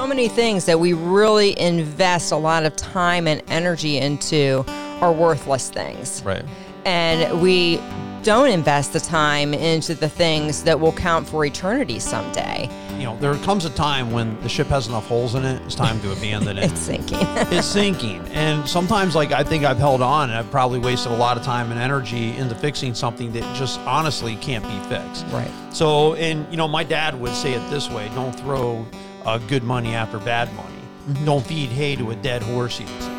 so many things that we really invest a lot of time and energy into are worthless things. Right. And we don't invest the time into the things that will count for eternity someday. You know, there comes a time when the ship has enough holes in it, it's time to abandon it. It's sinking. it's sinking. And sometimes, like, I think I've held on and I've probably wasted a lot of time and energy into fixing something that just honestly can't be fixed. Right. So, and, you know, my dad would say it this way don't throw uh, good money after bad money. Mm-hmm. Don't feed hay to a dead horse, he would say.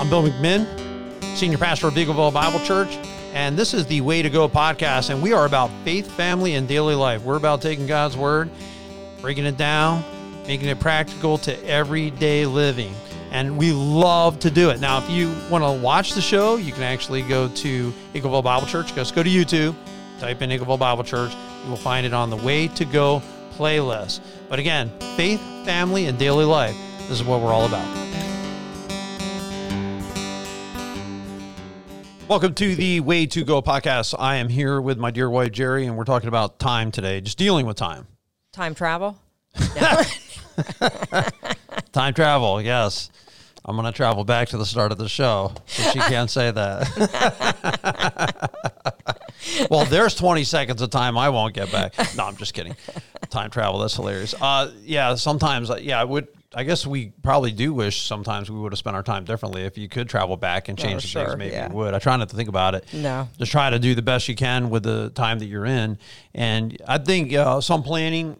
I'm Bill McMinn, Senior Pastor of Eagleville Bible Church, and this is the Way to Go podcast. And we are about faith, family, and daily life. We're about taking God's Word, breaking it down, making it practical to everyday living. And we love to do it. Now, if you want to watch the show, you can actually go to Eagleville Bible Church. Just go to YouTube, type in Eagleville Bible Church. You will find it on the Way to Go playlist. But again, faith, family, and daily life. This is what we're all about. Welcome to the Way to Go podcast. I am here with my dear wife, Jerry, and we're talking about time today, just dealing with time. Time travel? Time travel, yes. I'm going to travel back to the start of the show, but she can't say that. well, there's 20 seconds of time I won't get back. No, I'm just kidding. Time travel, that's hilarious. Uh, yeah, sometimes, uh, yeah, I would. I guess we probably do wish sometimes we would have spent our time differently. If you could travel back and change Oh, some sure, things, maybe yeah. you would. I try not to think about it. No. Just try to do the best you can with the time that you're in. And I think uh, some planning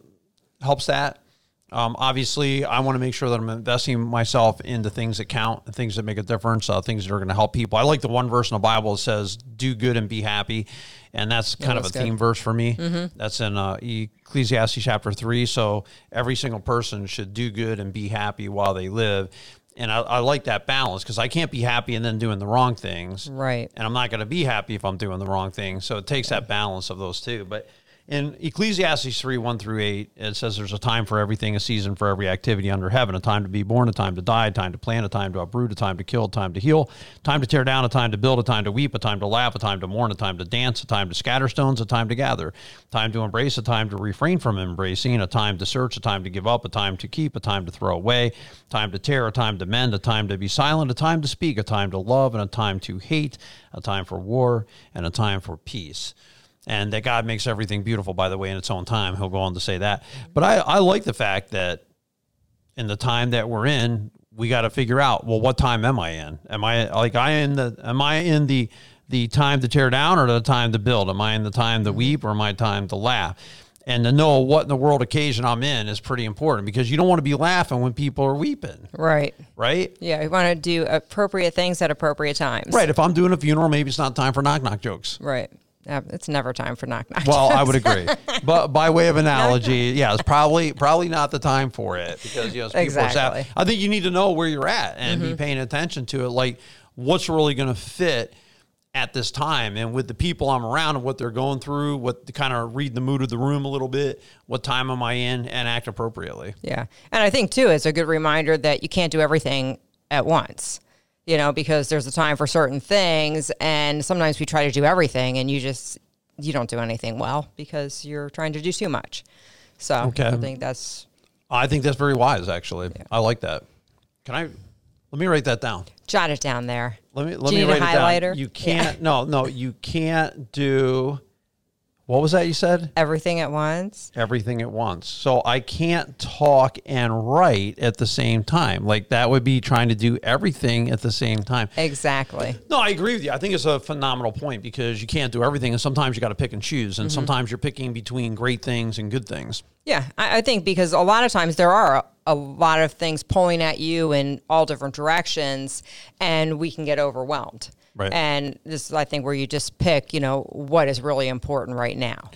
helps that. Um, obviously, I want to make sure that I'm investing myself into things that count things that make a difference, uh, things that are going to help people. I like the one verse in the Bible that says, "Do good and be happy," and that's kind of a good. theme verse for me. That's in uh, Ecclesiastes chapter three. So every single person should do good and be happy while they live. And I, I like that balance because I can't be happy and then doing the wrong things Right. and I'm not going to be happy if I'm doing the wrong thing. So it takes that balance of those two. But in Ecclesiastes 3 1 through 8, it says there's a time for everything, a season for every activity under heaven, a time to be born, a time to die, a time to plant, a time to uproot, a time to kill, a time to heal, time to tear down, a time to build, a time to weep, a time to laugh, a time to mourn, a time to dance, a time to scatter stones, a time to gather, time to embrace, a time to refrain from embracing, a time to search, a time to give up, a time to keep, a time to throw away, time to tear, a time to mend, a time to be silent, a time to speak, a time to love, and a time to hate, a time for war, and a time for peace and that God makes everything beautiful, by the way, in its own time. He'll go on to say that. But I, I like the fact that in the time that we're in, we got to figure out, well, what time am I in? Am I like I in the am I in the the time to tear down or the time to build? Am I in the time to weep or am I time to laugh? And to know what in the world occasion I'm in is pretty important because you don't want to be laughing when people are weeping, Right. right? Yeah, you want to do appropriate things at appropriate times. Right. If I'm doing a funeral, maybe it's not time for knock knock jokes. Right. It's never time for knock knock. Well, I would agree, but by way of analogy, yeah, it's probably probably not the time for it because you know people are sad. Exactly. Mm-hmm. I think you need to know where you're at and be paying attention to it, like what's really going to fit at this time and with the people I'm around and what they're going through, what to kind of read the mood of the room a little bit, what time am I in, and act appropriately. Yeah. And I think, too, it's a good reminder that you can't do everything at once, you know, because there's a time for certain things. And sometimes we try to do everything and you just, you don't do anything well because you're trying to do too much. So Okay. I think that's, I think that's very wise, actually. I like that. Can I? Let me write that down. jot it down there. Let me let Do me write it down. You can't. No, no, you can't do. What was that you said? Everything at once. everything at once. So I can't talk and write at the same time. Like that would be trying to do everything at the same time. Exactly. No, I agree with you. I think it's a phenomenal point because you can't do everything, and sometimes you got to pick and choose, and mm-hmm. sometimes you're picking between great things and good things. Yeah, I, I think because a lot of times there are a, a lot of things pulling at you in all different directions, and we can get overwhelmed. Right. And this is, I think, where you just pick, you know, what is really important right now.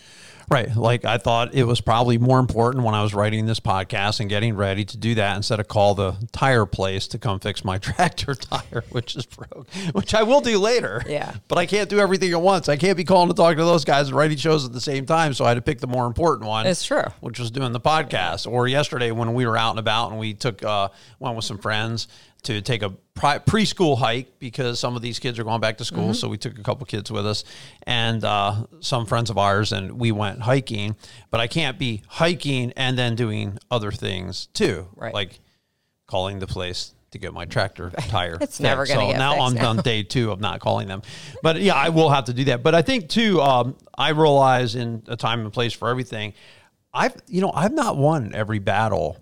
Right. Like I thought it was probably more important when I was writing this podcast and getting ready to do that instead of call the tire place to come fix my tractor tire, which is broke, which I will do later. Yeah. But I can't do everything at once. I can't be calling to talk to those guys and writing shows at the same time. So I had to pick the more important one. It's true. Which was doing the podcast. Or yesterday when we were out and about and we took uh went with some friends to take a pri- preschool hike because some of these kids are going back to school. So we took a couple kids with us and uh, some friends of ours, and we went hiking. But I can't be hiking and then doing other things too, Right. like calling the place to get my tractor tire. It's never gonna So get now fixed I'm now. on day two of not calling them. But yeah, I will have to do that. But I think too, um, I realize in a time and place for everything. I've you know I've not won every battle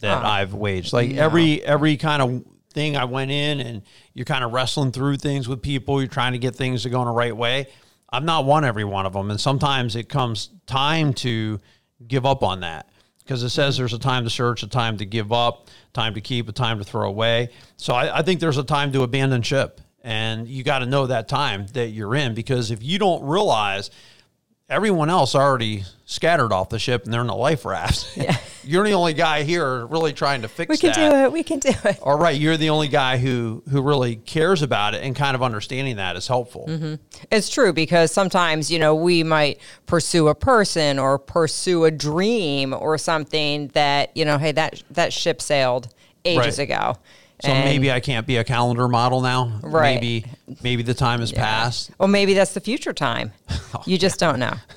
that I've waged. Like every every kind of thing I went in, and you're kind of wrestling through things with people. You're trying to get things to go in the right way. I've not won every one of them, and sometimes it comes time to give up on that because it says there's a time to search, a time to give up, time to keep, a time to throw away. So I, I think there's a time to abandon ship, and you got to know that time that you're in because if you don't realize everyone else already scattered off the ship and they're in the life rafts. you're the only guy here really trying to fix We can that. do it. We can do it. All right, you're the only guy who who really cares about it and kind of understanding that is helpful. Mm-hmm. It's true because sometimes, you know, we might pursue a person or pursue a dream or something that, you know, hey, that that ship sailed ages Right. ago. So And- maybe I can't be a calendar model now. Right. Maybe maybe the time has passed. Well, maybe that's the future time. Oh, you just don't know.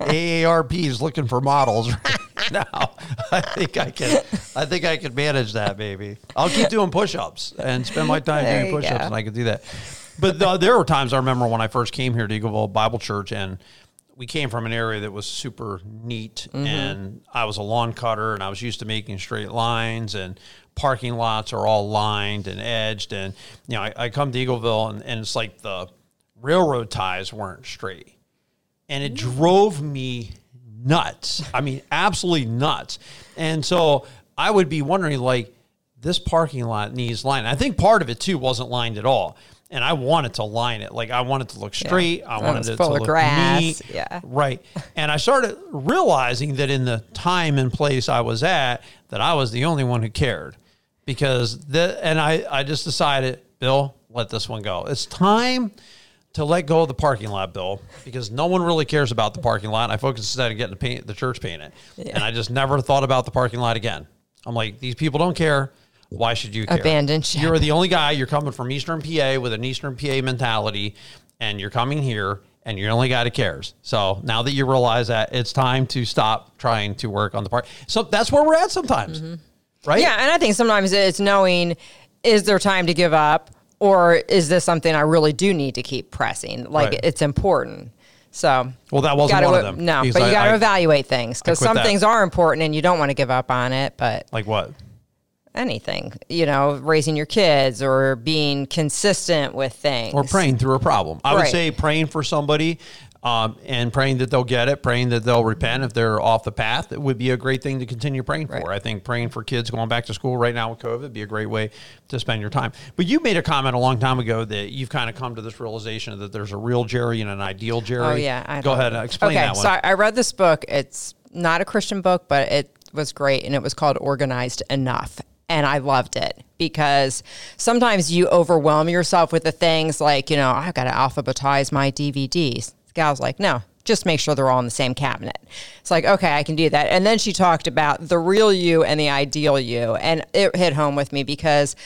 AARP is looking for models right now. I think I can. I think I can manage that. Maybe I'll keep doing push-ups and spend my time There doing push-ups, go. and I can do that. But the, there were times I remember when I first came here to Eagleville Bible Church, and we came from an area that was super neat, Mm-hmm. and I was a lawn cutter, and I was used to making straight lines, and parking lots are all lined and edged, and you know I, I come to Eagleville, and, and it's like the railroad ties weren't straight and it drove me nuts. I mean, absolutely nuts. And so I would be wondering, like, this parking lot needs line. I think part of it too wasn't lined at all. And I wanted to line it. Like I wanted to look straight. I wanted it full to look grass. neat. Yeah. Right. And I started realizing that in the time and place I was at, that I was the only one who cared. Because the and I, I just decided, Bill, let this one go. It's time to let go of the parking lot, Bill, because no one really cares about the parking lot. I focused instead on getting the paint, the church painted, and I just never thought about the parking lot again. I'm like, these people don't care. Why should you care? Abandon ship. You're the only guy. You're coming from Eastern PA with an Eastern PA mentality, and you're coming here, and you're the only guy that cares. So now that you realize that, it's time to stop trying to work on the part. So that's where we're at sometimes, mm-hmm. right? Yeah, and I think sometimes it's knowing is there time to give up or is this something I really do need to keep pressing? Like Right. it's important. So Well, that wasn't gotta- one of them, No, but you got to evaluate things because some that. things are important and you don't want to give up on it. But Like what? Anything, you know, raising your kids or being consistent with things or praying through a problem. I would say praying for somebody um, and praying that they'll get it, praying that they'll repent if they're off the path. It would be a great thing to continue praying for. I think praying for kids going back to school right now with COVID would be a great way to spend your time. But you made a comment a long time ago that you've kind of come to this realization that there's a real Jerry and an ideal Jerry. Oh yeah, I go ahead and explain okay, that one. so I read this book. It's not a Christian book, but it was great, and it was called Organized Enough. And I loved it because sometimes you overwhelm yourself with the things like, you know, I've got to alphabetize my DVDs. The gal's like, no, just make sure they're all in the same cabinet. It's like, okay, I can do that. And then she talked about the real you and the ideal you. And it hit home with me because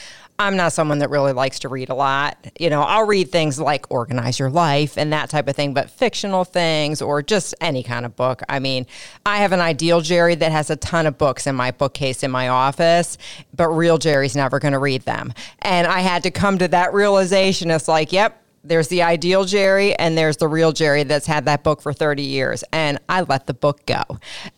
I'm not someone that really likes to read a lot. You know, I'll read things like Organize Your Life and that type of thing, but fictional things or just any kind of book. I mean, I have an ideal Jerry that has a ton of books in my bookcase in my office, but real Jerry's never going to read them. And I had to come to that realization. It's like, yep, there's the ideal Jerry and there's the real Jerry that's had that book for 30 years. And I let the book go.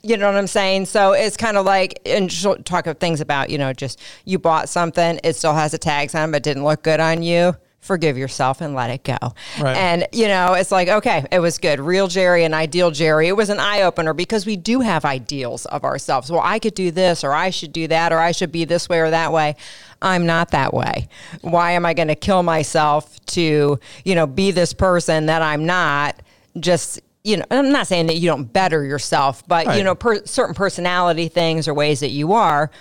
You know what I'm saying? So it's kind of like, and she'll talk of things about, you know, just you bought something, it still has the tags on, but didn't look good on you. Forgive yourself and let it go. Right. And, you know, it's like, okay, it was good. Real Jerry and ideal Jerry. It was an eye opener because we do have ideals of ourselves. Well, I could do this, or I should do that, or I should be this way or that way. I'm not that way. Why am I going to kill myself to, you know, be this person that I'm not? Just, you know, I'm not saying that you don't better yourself, but, Right. you know, per, certain personality things or ways that you are,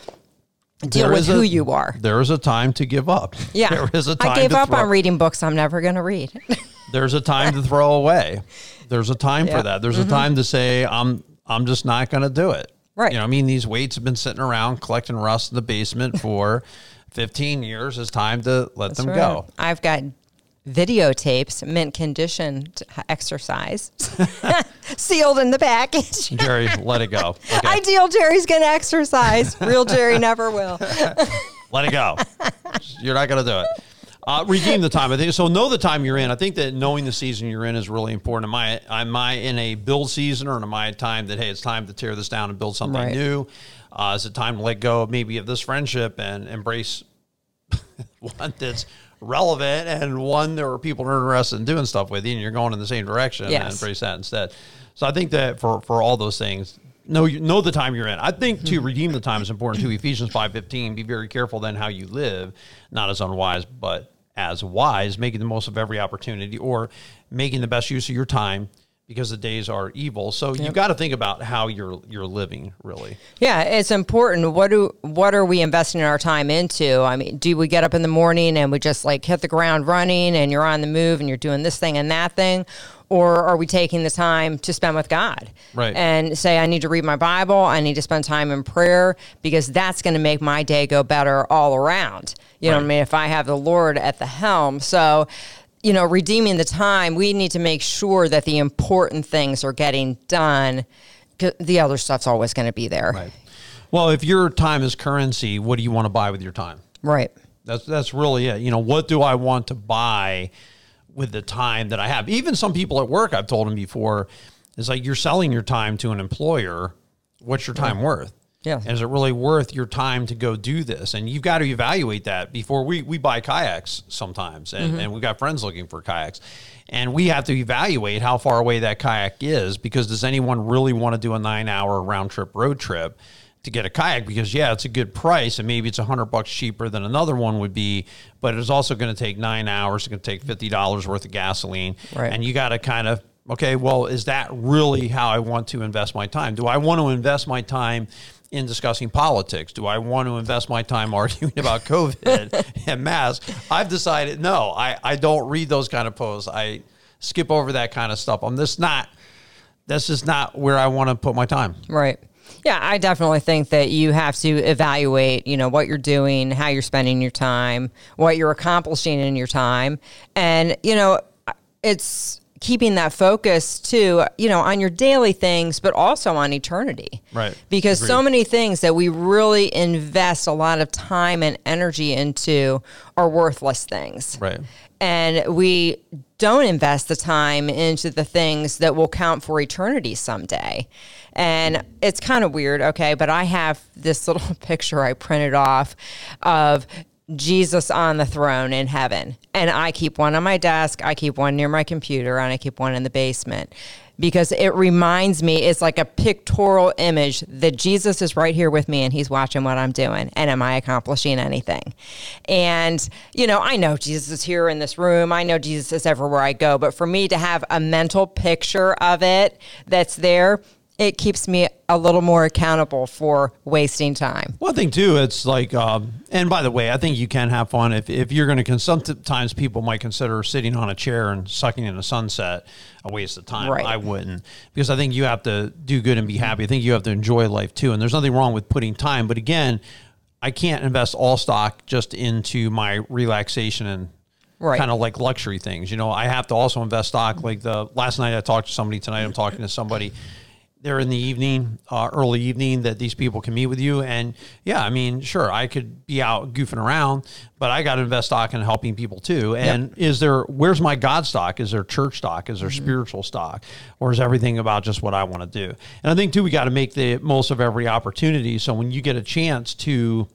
deal There with who a- you are. There is a time to give up. Yeah. there is a time I gave to up throw- on reading books I'm never going to read. There's a time to throw away. There's a time Yeah. Mm-hmm. for that. There's a time to say I'm I'm just not going to do it. Right. You know, I mean, these weights have been sitting around collecting rust in the basement for 15 years. It's time to let them Right. go. I've got videotapes, mint conditioned exercise, sealed in the package. Jerry, let it go. Okay. Ideal Jerry's going to exercise. Real Jerry never will. Let it go. you're not going to do it. Uh, redeem the time. I think so. Know the time you're in. I think that knowing the season you're in is really important. Am I am I in a build season or am I a time that hey, it's time to tear this down and build something Right. new? Uh, is it time to let go maybe of this friendship and embrace one that's relevant and one there are people are interested in doing stuff with you and you're going in the same direction yes. and embrace that instead. So I think that for for all those things, know you know the time you're in. I think to mm-hmm. redeem the time is important too. Ephesians five fifteen. Be very careful then how you live, not as unwise, but as wise, making the most of every opportunity or making the best use of your time because the days are evil. So you've got to think about how you're you're living really. Yeah, it's important. What do what are we investing our time into? I mean, do we get up in the morning and we just like hit the ground running and you're on the move and you're doing this thing and that thing? Or are we taking the time to spend with God? Right. And say, I need to read my Bible, I need to spend time in prayer because that's going to make my day go better all around. You know what I mean? If I have the Lord at the helm. So, you know, redeeming the time, we need to make sure that the important things are getting done. The other stuff's always going to be there. Right. Well, if your time is currency, what do you want to buy with your time? Right. That's that's really it. You know, what do I want to buy with the time that I have? Even some people at work, I've told them before, is like you're selling your time to an employer. What's your time worth? Yeah. And is it really worth your time to go do this? And you've got to evaluate that before we, we buy kayaks sometimes. And, mm-hmm. and we've got friends looking for kayaks. And we have to evaluate how far away that kayak is because does anyone really want to do a nine hour round trip road trip? to get a kayak because yeah, it's a good price and maybe it's a hundred bucks cheaper than another one would be, but it's also going to take nine hours. It's going to take fifty dollars worth of gasoline, Right. and you got to kind of okay, well, is that really how I want to invest my time? Do I want to invest my time? In discussing politics, do I want to invest my time arguing about COVID and masks? I've decided no, I, I don't read those kind of posts. I skip over that kind of stuff. I'm just not. That's just not where I want to put my time. Right. Yeah, I definitely think that you have to evaluate, you know, what you're doing, how you're spending your time, what you're accomplishing in your time. And, you know, it's keeping that focus too, you know, on your daily things, but also on eternity. Right. Because so many things that we really invest a lot of time and energy into are worthless things Right. and we don't invest the time into the things that will count for eternity someday. And it's kind of weird, okay, but I have this little picture I printed off of Jesus on the throne in heaven. And I keep one on my desk, I keep one near my computer, and I keep one in the basement. Because it reminds me it's like a pictorial image that Jesus is right here with me and he's watching what I'm doing. And am I accomplishing anything? And you know I know Jesus is here in this room. I know Jesus is everywhere I go. But for me to have a mental picture of it that's there it keeps me a little more accountable for wasting time One thing too, it's like, um, and by the way, I think you can have fun if, if you're going to. Consume, sometimes people might consider sitting on a chair and sucking in a sunset a waste of time. Right. I wouldn't because I think you have to do good and be happy. I think you have to enjoy life too, and there's nothing wrong with putting time. But again, I can't invest all stock just into my relaxation and Right. kind of like luxury things. You know, I have to also invest stock. Like the last night I talked to somebody. Tonight I'm talking to somebody. They're in the evening, uh, early evening, that these people can meet with you. And yeah, I mean, sure, I could be out goofing around, but I got to invest stock in helping people too. And is there, where's my God stock? Is there church stock? Is there spiritual stock? Or is everything about just what I want to do? And I think too, we got to make the most of every opportunity. So when you get a chance to,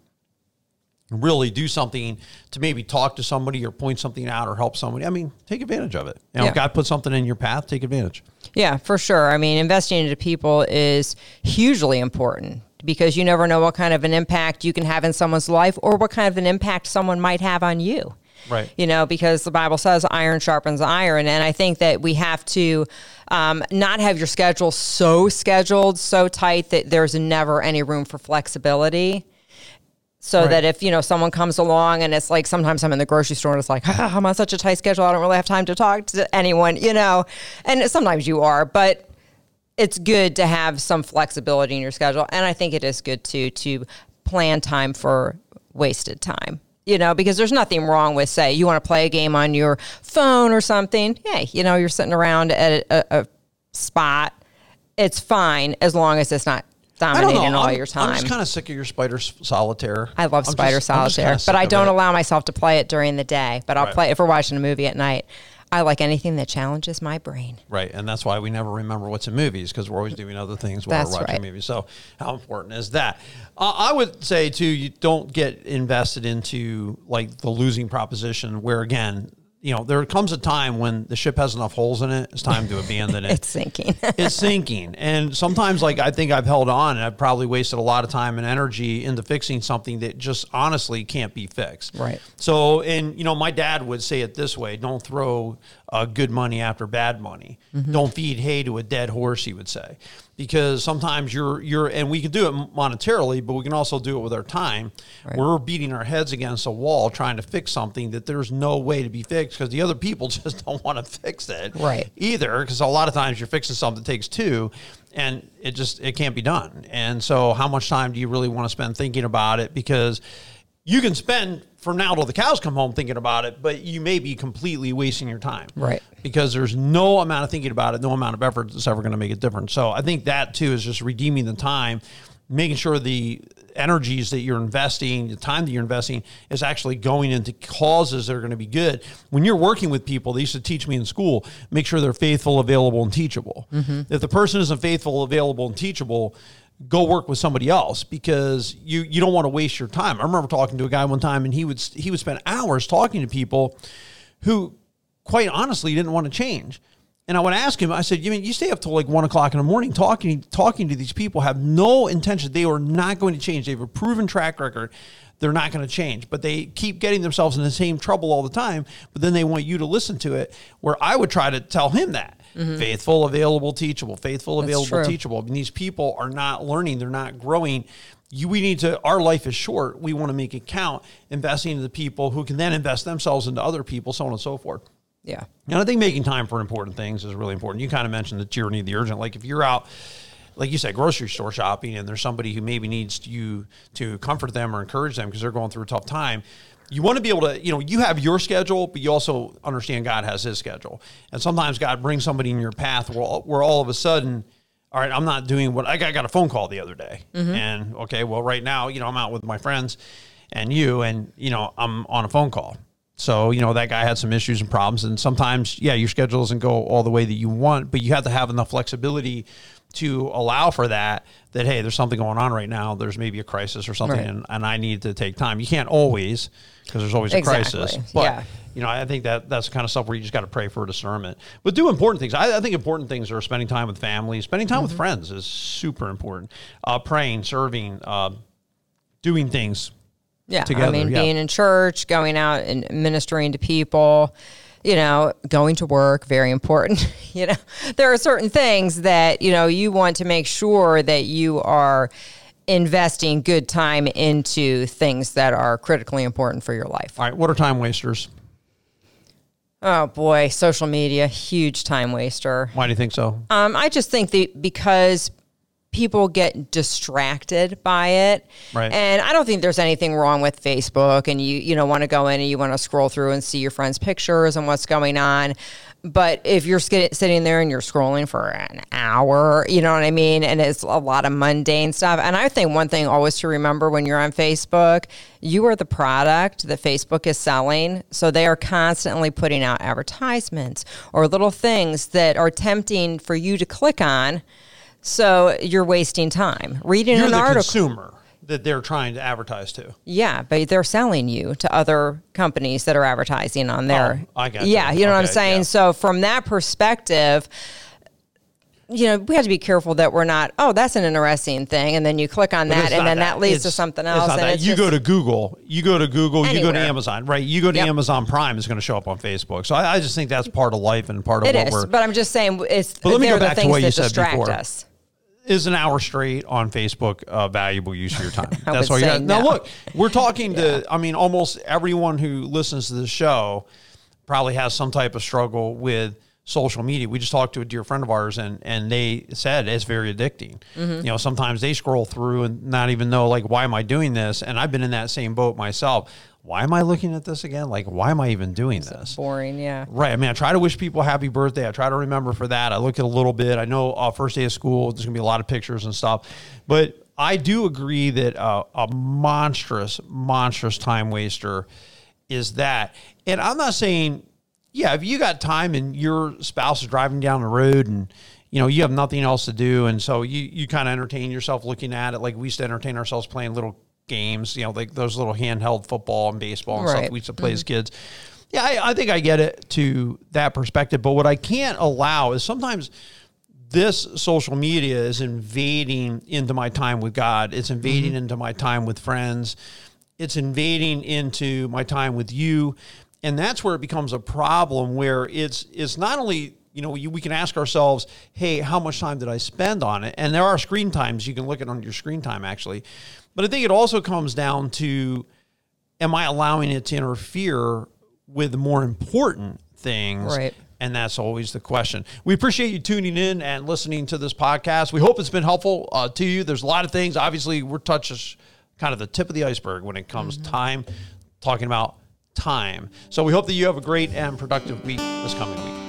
really do something to maybe talk to somebody or point something out or help somebody. I mean, take advantage of it. You know, Yeah. if God put something in your path, take advantage. Yeah, for sure. I mean, investing into people is hugely important because you never know what kind of an impact you can have in someone's life or what kind of an impact someone might have on you. Right. You know, because the Bible says iron sharpens iron. And I think that we have to um, not have your schedule so scheduled, so tight that there's never any room for flexibility. So Right. that if you know someone comes along and it's like sometimes I'm in the grocery store and it's like ah, I'm on such a tight schedule I don't really have time to talk to anyone you know and sometimes you are but it's good to have some flexibility in your schedule. And I think it is good too to plan time for wasted time. You know, because there's nothing wrong with, say, you want to play a game on your phone or something. Hey, you know, you're sitting around at a, a spot. It's fine as long as it's not dominating all I'm, your time. I'm just kind of sick of your spider solitaire. I love I'm Spider just- Solitaire, but I don't allow myself to play it during the day. But I'll Right. play if we're watching a movie at night. I like anything that challenges my brain. Right, and that's why we never remember what's in movies because we're always doing other things while That's we're watching right. movies. So, how important is that? Uh, I would say too, you don't get invested into like the losing proposition, where again, you know, there comes a time when the ship has enough holes in it. It's time to abandon it. It's sinking. it's sinking. And sometimes, like, I think I've held on and I've probably wasted a lot of time and energy into fixing something that just honestly can't be fixed. Right. So, and, you know, my dad would say it this way don't throw uh, good money after bad money. Don't feed hay to a dead horse, he would say. Because sometimes you're, you're, and we can do it monetarily, but we can also do it with our time. We're beating our heads against a wall trying to fix something that there's no way to be fixed because the other people just don't want to fix it Right. either because a lot of times you're fixing something that takes two and it just it can't be done and so how much time do you really want to spend thinking about it because you can spend from now till the cows come home thinking about it but you may be completely wasting your time Right. because there's no amount of thinking about it no amount of effort that's ever going to make a difference so i think that too is just redeeming the time making sure the energies that you're investing, the time that you're investing is actually going into causes that are going to be good. When you're working with people, they used to teach me in school, make sure they're faithful, available, and teachable. Mm-hmm. If the person isn't faithful, available, and teachable, go work with somebody else because you you don't want to waste your time. I remember talking to a guy one time and he would he would spend hours talking to people who quite honestly didn't want to change. And I would ask him, I said, you mean you stay up till like one o'clock in the morning talking talking to these people, have no intention. They are not going to change. They have a proven track record. They're not going to change, but they keep getting themselves in the same trouble all the time. But then they want you to listen to it. Where I would try to tell him that mm-hmm. faithful, available, teachable, faithful, available, true. teachable. And these people are not learning. They're not growing. You, we need to. Our life is short. We want to make it count. Investing in the people who can then invest themselves into other people, so on and so forth. Yeah. And I think making time for important things is really important. You kind of mentioned the tyranny of the urgent. Like if you're out, like you said, grocery store shopping, and there's somebody who maybe needs you to comfort them or encourage them because they're going through a tough time. You want to be able to, you know, you have your schedule, but you also understand God has His schedule. And sometimes God brings somebody in your path where, all- where all of a sudden, all right, I'm not doing what I got, I got a phone call the other day, mm-hmm. and okay, well, right now, you know, I'm out with my friends and you, and you know, I'm on a phone call. So, you know, that guy had some issues and problems. And sometimes, yeah, your schedule doesn't go all the way that you want, but you have to have enough flexibility to allow for that, that, hey, there's something going on right now. There's maybe a crisis or something, Right. and, and I need to take time. You can't always, because there's always a crisis. But, Yeah. you know, I think that that's the kind of stuff where you just got to pray for discernment. But do important things. I, I think important things are spending time with family, spending time with Mm-hmm. friends is super important. Uh, praying, serving, uh, doing things Yeah. together, I mean, yeah. being in church, going out and ministering to people, you know, going to work, very important. you know, there are certain things that, you know, you want to make sure that you are investing good time into things that are critically important for your life. All right, what are time wasters? Oh boy, social media, huge time waster. Why do you think so? Um, I just think that because people get distracted by it, Right. and I don't think there's anything wrong with Facebook, and you you know want to go in and you want to scroll through and see your friends' pictures and what's going on. But if you're sitting there and you're scrolling for an hour, you know what I mean, and it's a lot of mundane stuff. And I think one thing always to remember when you're on Facebook, you are the product that Facebook is selling. So they are constantly putting out advertisements or little things that are tempting for you to click on. So you're wasting time reading You're an the article. consumer that they're trying to advertise to. Yeah, but they're selling you to other companies that are advertising on there. Oh, I got Yeah, you. you know what I'm saying? yeah. So from that perspective, you know, we have to be careful that we're not, oh, that's an interesting thing. And then you click on that and then that, leads to It's- something it's else. and that. you just- go to Google, you go to Google, you go to Amazon, right? You go to Yep. Amazon Prime is going to show up on Facebook. So I, I just think that's part of life and part of It what is, we're. but I'm just saying it's But let me go the back to things what you that said distract before. us. is an hour straight on Facebook a valuable use of your time? That's all you got. Now look, we're talking to. I mean, almost everyone who listens to the show probably has some type of struggle with social media. We just talked to a dear friend of ours, and and they said it's very addicting. You know, sometimes they scroll through and not even know like why am I doing this? And I've been in that same boat myself. Why am I looking at this again? Like, why am I even doing this? Boring, yeah. Right. I mean, I try to wish people happy birthday. I try to remember for that. I look at a little bit. I know uh, first day of school, there's going to be a lot of pictures and stuff. But I do agree that uh, a monstrous, monstrous time waster is that. And I'm not saying, yeah, if you got time and your spouse is driving down the road and, you know, you have nothing else to do. And so you, you kind of entertain yourself looking at it. Like we used to entertain ourselves playing little games, you know, like those little handheld football and baseball and Right. stuff we used to play as mm-hmm. kids. Yeah, I, I think I get it to that perspective. But what I can't allow is sometimes this social media is invading into my time with God. It's invading mm-hmm. into my time with friends. It's invading into my time with you. And that's where it becomes a problem where it's it's not only you know you, we can ask ourselves hey how much time did i spend on it and there are screen times you can look at on your screen time actually but i think it also comes down to am I allowing it to interfere with more important things? Right. And that's always the question. We appreciate you tuning in and listening to this podcast. We hope it's been helpful uh, to you. There's a lot of things. Obviously, we're touching kind of the tip of the iceberg when it comes time, talking about time. So we hope that you have a great and productive week this coming week.